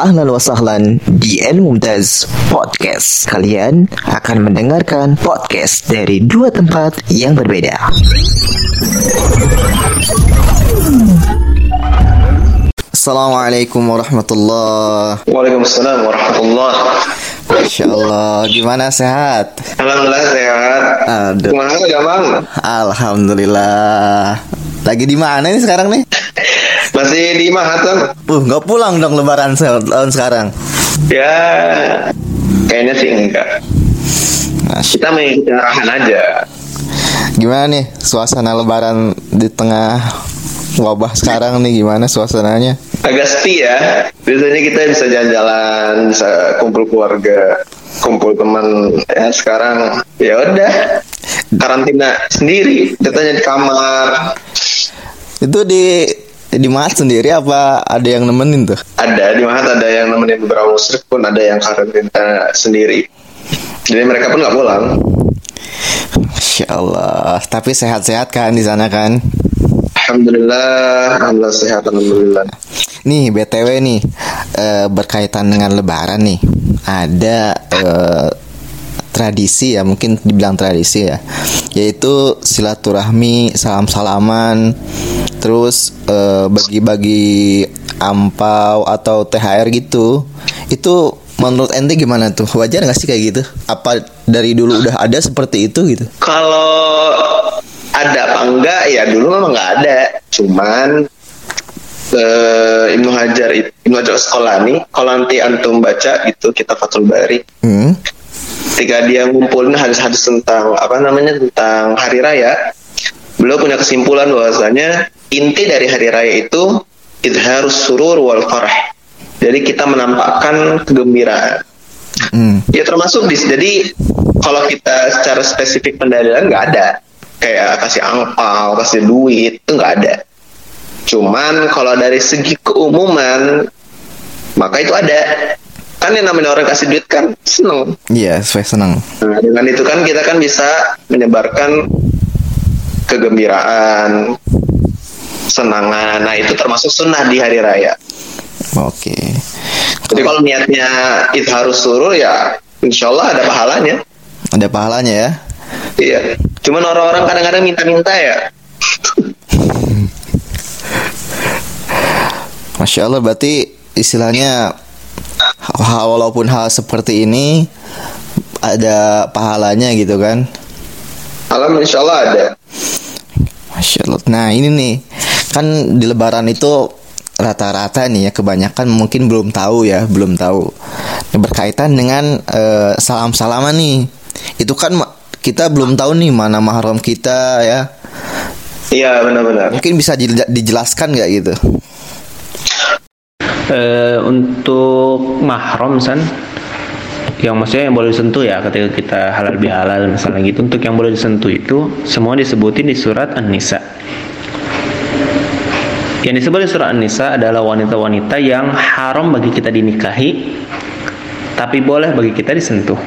Ahlan wa sahlan di El Mumtaz Podcast. Kalian akan mendengarkan podcast dari dua tempat yang berbeda. Assalamualaikum warahmatullahi Waalaikumsalam warahmatullah. Masya Allah, gimana sehat? Alhamdulillah sehat. Aduh. Gimana Gampang? Alhamdulillah. Lagi di mana nih sekarang nih? Masih di Mahatan? Uh, nggak pulang dong lebaran se- tahun sekarang. Ya, kayaknya sih enggak. Masya- Kita mengikuti arahan aja. Gimana nih suasana lebaran di tengah wabah sekarang nih gimana suasananya? Agak sepi ya. Biasanya kita bisa jalan-jalan, bisa kumpul keluarga, kumpul teman. Ya sekarang ya udah karantina sendiri. Katanya di kamar. Itu di di Mahat sendiri apa ada yang nemenin tuh? Ada di Mahat ada yang nemenin beberapa musrik pun ada yang karantina sendiri. Jadi mereka pun nggak pulang. Masya Allah. Tapi sehat-sehat kan di sana kan? Alhamdulillah, alhamdulillah sehat, alhamdulillah. Nih btw nih eh, berkaitan dengan Lebaran nih ada eh, tradisi ya mungkin dibilang tradisi ya yaitu silaturahmi salam salaman terus eh, bagi-bagi ampau atau thr gitu itu menurut ente gimana tuh? Wajar nggak sih kayak gitu? Apa dari dulu udah ada seperti itu gitu? Kalau ada apa enggak ya dulu memang nggak ada, cuman eh, Ibnu Hajar Ibnu Hajar Asqalani kalau nanti antum baca gitu kita Fathul Bari hmm? ketika dia ngumpulin hadis-hadis tentang apa namanya tentang hari raya beliau punya kesimpulan bahwasanya inti dari hari raya itu harus surur wal farah jadi kita menampakkan kegembiraan Hmm. Ya termasuk di jadi kalau kita secara spesifik pendalilan nggak ada kayak kasih angpau, kasih duit itu nggak ada. Cuman kalau dari segi keumuman maka itu ada. Kan yang namanya orang kasih duit kan seneng. Iya, saya senang. Nah, dengan itu kan kita kan bisa menyebarkan kegembiraan, senangan. Nah itu termasuk sunnah di hari raya. Oke. Jadi kalau niatnya itu harus suruh ya insya Allah ada pahalanya. Ada pahalanya ya. Iya. Cuman orang-orang kadang-kadang minta-minta ya. Masya Allah berarti istilahnya ha- walaupun hal seperti ini ada pahalanya gitu kan Alam insya Allah ada. Masya Allah. Nah ini nih. Kan di lebaran itu rata-rata nih ya kebanyakan mungkin belum tahu ya belum tahu. Nah, berkaitan dengan eh, salam-salaman nih. Itu kan ma- kita belum tahu nih mana mahram kita ya. Iya benar-benar. mungkin bisa dij- dijelaskan nggak gitu? Eh, untuk mahram san yang maksudnya yang boleh disentuh ya ketika kita halal bihalal misalnya gitu. Untuk yang boleh disentuh itu semua disebutin di surat An-Nisa. Yang disebut di surat An-Nisa adalah wanita-wanita yang haram bagi kita dinikahi tapi boleh bagi kita disentuh.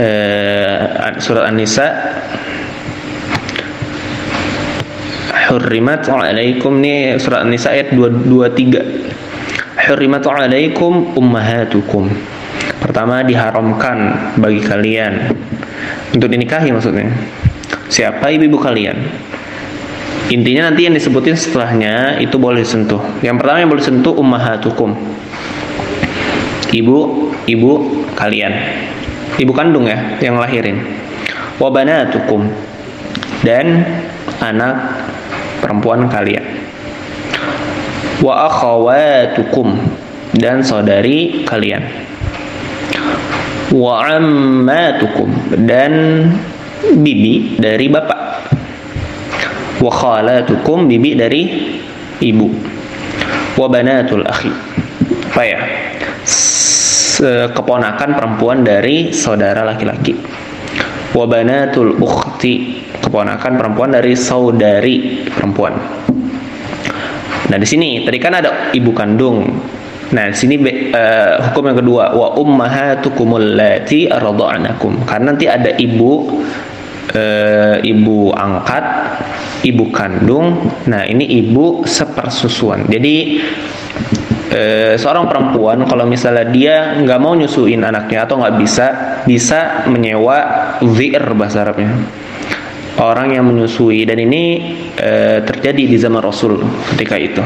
Eh, surat An-Nisa Hurrimat alaikum. Nih surat An-Nisa ayat 223 Hurrimat alaikum ummahatukum. Pertama diharamkan bagi kalian. Untuk dinikahi maksudnya. Siapa ibu-ibu kalian? Intinya nanti yang disebutin setelahnya Itu boleh disentuh. Yang pertama yang boleh disentuh ummahatukum. Ibu Ibu kalian. Ibu kandung ya Yang lahirin. Wabanatukum Dan anak perempuan kalian wa akhawatukum dan saudari kalian. Wa ammatukum dan bibi dari bapak. Wa khalatukum bibi dari ibu. Wa banatul akhi. Apa ya? Keponakan perempuan dari saudara laki-laki. Wa banatul ukhti keponakan perempuan dari saudari perempuan. Nah, di sini tadi kan ada ibu kandung. Nah, di sini eh, hukum yang kedua wa ummahatukumul lati arda'anakum. Karena nanti ada ibu eh, ibu angkat, ibu kandung. Nah, ini ibu sepersusuan. Jadi eh, seorang perempuan kalau misalnya dia nggak mau nyusuin anaknya atau nggak bisa bisa menyewa wir bahasa Arabnya orang yang menyusui dan ini eh, terjadi di zaman Rasul ketika itu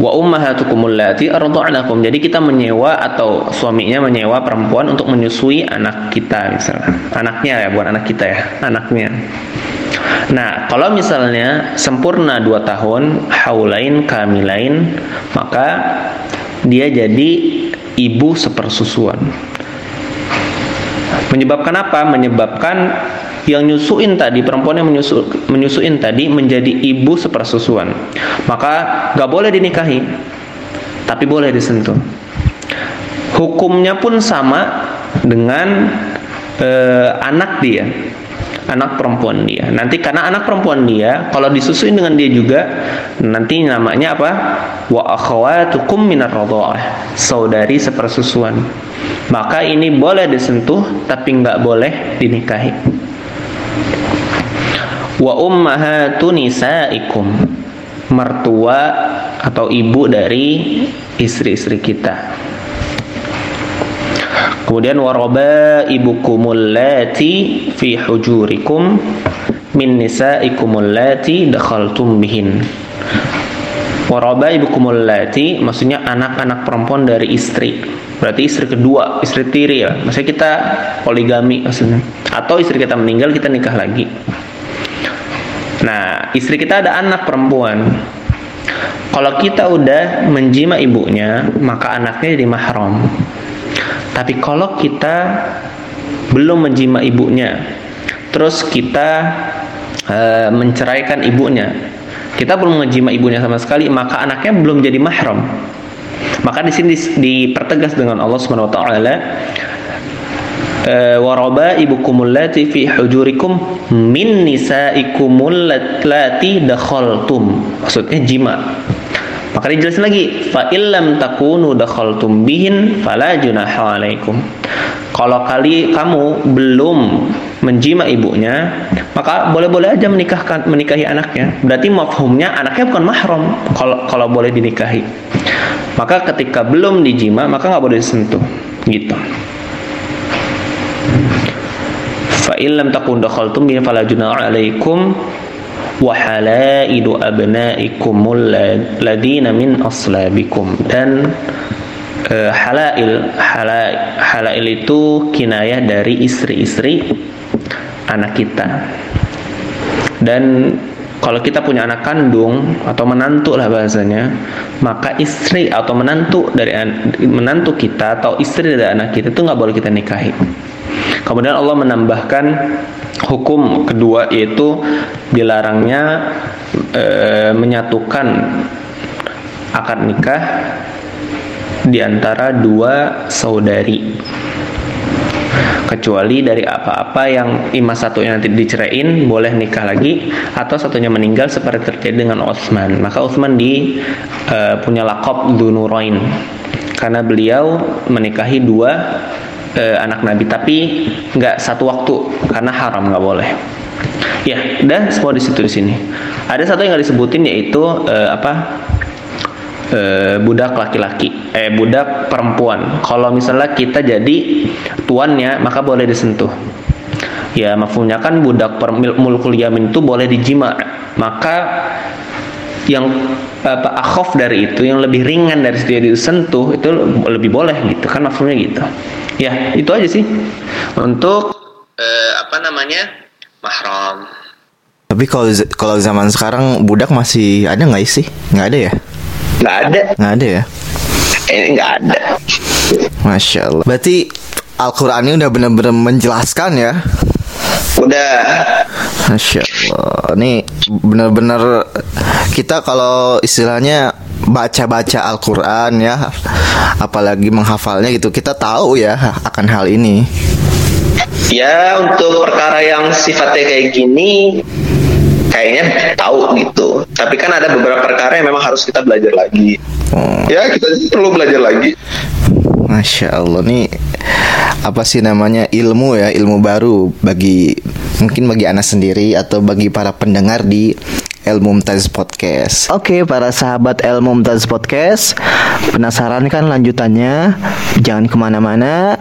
wa ummahatukum allati arda'nakum. Jadi kita menyewa atau suaminya menyewa perempuan untuk menyusui anak kita misalnya. Anaknya ya, bukan anak kita ya, anaknya. Nah, kalau misalnya sempurna dua tahun, haulain kamilain, maka dia jadi ibu sepersusuan. Menyebabkan apa? Menyebabkan yang nyusuin tadi perempuan yang menyusu, menyusuin tadi menjadi ibu sepersusuan. Maka gak boleh dinikahi tapi boleh disentuh. Hukumnya pun sama dengan eh, anak dia anak perempuan dia. Nanti karena anak perempuan dia kalau disusuin dengan dia juga nanti namanya apa? Wa akhawatukum minar saudari sepersusuan. Maka ini boleh disentuh tapi nggak boleh dinikahi wa ummahatu nisaikum. Mertua atau ibu dari istri-istri kita. Kemudian waroba ibukumul lati fi hujurikum min nisaikumul lati dakhaltum bihin waroba ibukumul lati maksudnya anak-anak perempuan dari istri berarti istri kedua istri tiri ya maksudnya kita poligami maksudnya atau istri kita meninggal kita nikah lagi Nah, istri kita ada anak perempuan. Kalau kita udah menjima ibunya, maka anaknya jadi mahram. Tapi kalau kita belum menjima ibunya, terus kita e, menceraikan ibunya, kita belum menjima ibunya sama sekali, maka anaknya belum jadi mahram. Maka di sini dipertegas dengan Allah Subhanahu wa taala Eh, waraba ibukumul lati fi hujurikum min nisaikumul lati dakhaltum. Maksudnya jima. Maka dijelasin lagi fa illam takunu dakhaltum bihin fala junaha alaikum kalau kali kamu belum menjima ibunya maka boleh-boleh aja menikahkan menikahi anaknya. Berarti mafhumnya anaknya bukan mahram kalau kalau boleh dinikahi. Maka ketika belum dijima maka nggak boleh disentuh. Gitu. Fa illam takun dakhaltum bihi fala junaha alaikum wa halaidu abnaikumul ladina min aslabikum. Dan uh, halail halail halail itu kinayah dari istri-istri anak kita dan kalau kita punya anak kandung atau menantu lah bahasanya, maka istri atau menantu dari menantu kita atau istri dari anak kita itu nggak boleh kita nikahi. Kemudian Allah menambahkan hukum kedua yaitu dilarangnya e, menyatukan akad nikah di antara dua saudari. Kecuali dari apa-apa yang imam satunya nanti diceraiin boleh nikah lagi atau satunya meninggal seperti terjadi dengan Utsman. Maka Utsman di uh, punya lakop Dunurain. Karena beliau menikahi dua uh, anak Nabi. Tapi nggak satu waktu karena haram nggak boleh. Ya dan semua di situ di sini. Ada satu yang nggak disebutin yaitu uh, apa uh, budak laki-laki. Eh budak perempuan. Kalau misalnya kita jadi tuannya maka boleh disentuh. Ya mafumnya kan budak mulkul yamin itu boleh dijima. Maka yang apa akhof dari itu yang lebih ringan dari dia disentuh itu lebih boleh gitu. Kan mafumnya gitu. Ya itu aja sih. Untuk uh, apa namanya? Mahram. Tapi kalau kalau zaman sekarang budak masih ada nggak sih? Nggak ada ya nggak ada. Nggak ada ya? Ini nggak ada. Masya allah. Berarti Al-Quran ini udah benar-benar menjelaskan ya? Udah. Masya Allah. Ini benar-benar Kita kalau istilahnya baca-baca Al-Quran ya apalagi menghafalnya gitu kita tahu ya akan hal ini. Ya untuk perkara yang sifatnya kayak gini kayaknya tahu gitu tapi kan ada beberapa perkara yang memang harus kita belajar lagi oh. ya kita perlu belajar lagi Masya Allah nih apa sih namanya ilmu ya ilmu baru bagi mungkin bagi anak sendiri atau bagi para pendengar di El Mumtaz Podcast. Oke, para sahabat El Mumtaz Podcast, penasaran kan lanjutannya? Jangan ke mana-mana.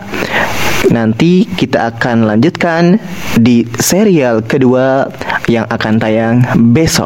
Nanti kita akan lanjutkan di serial kedua yang akan tayang besok.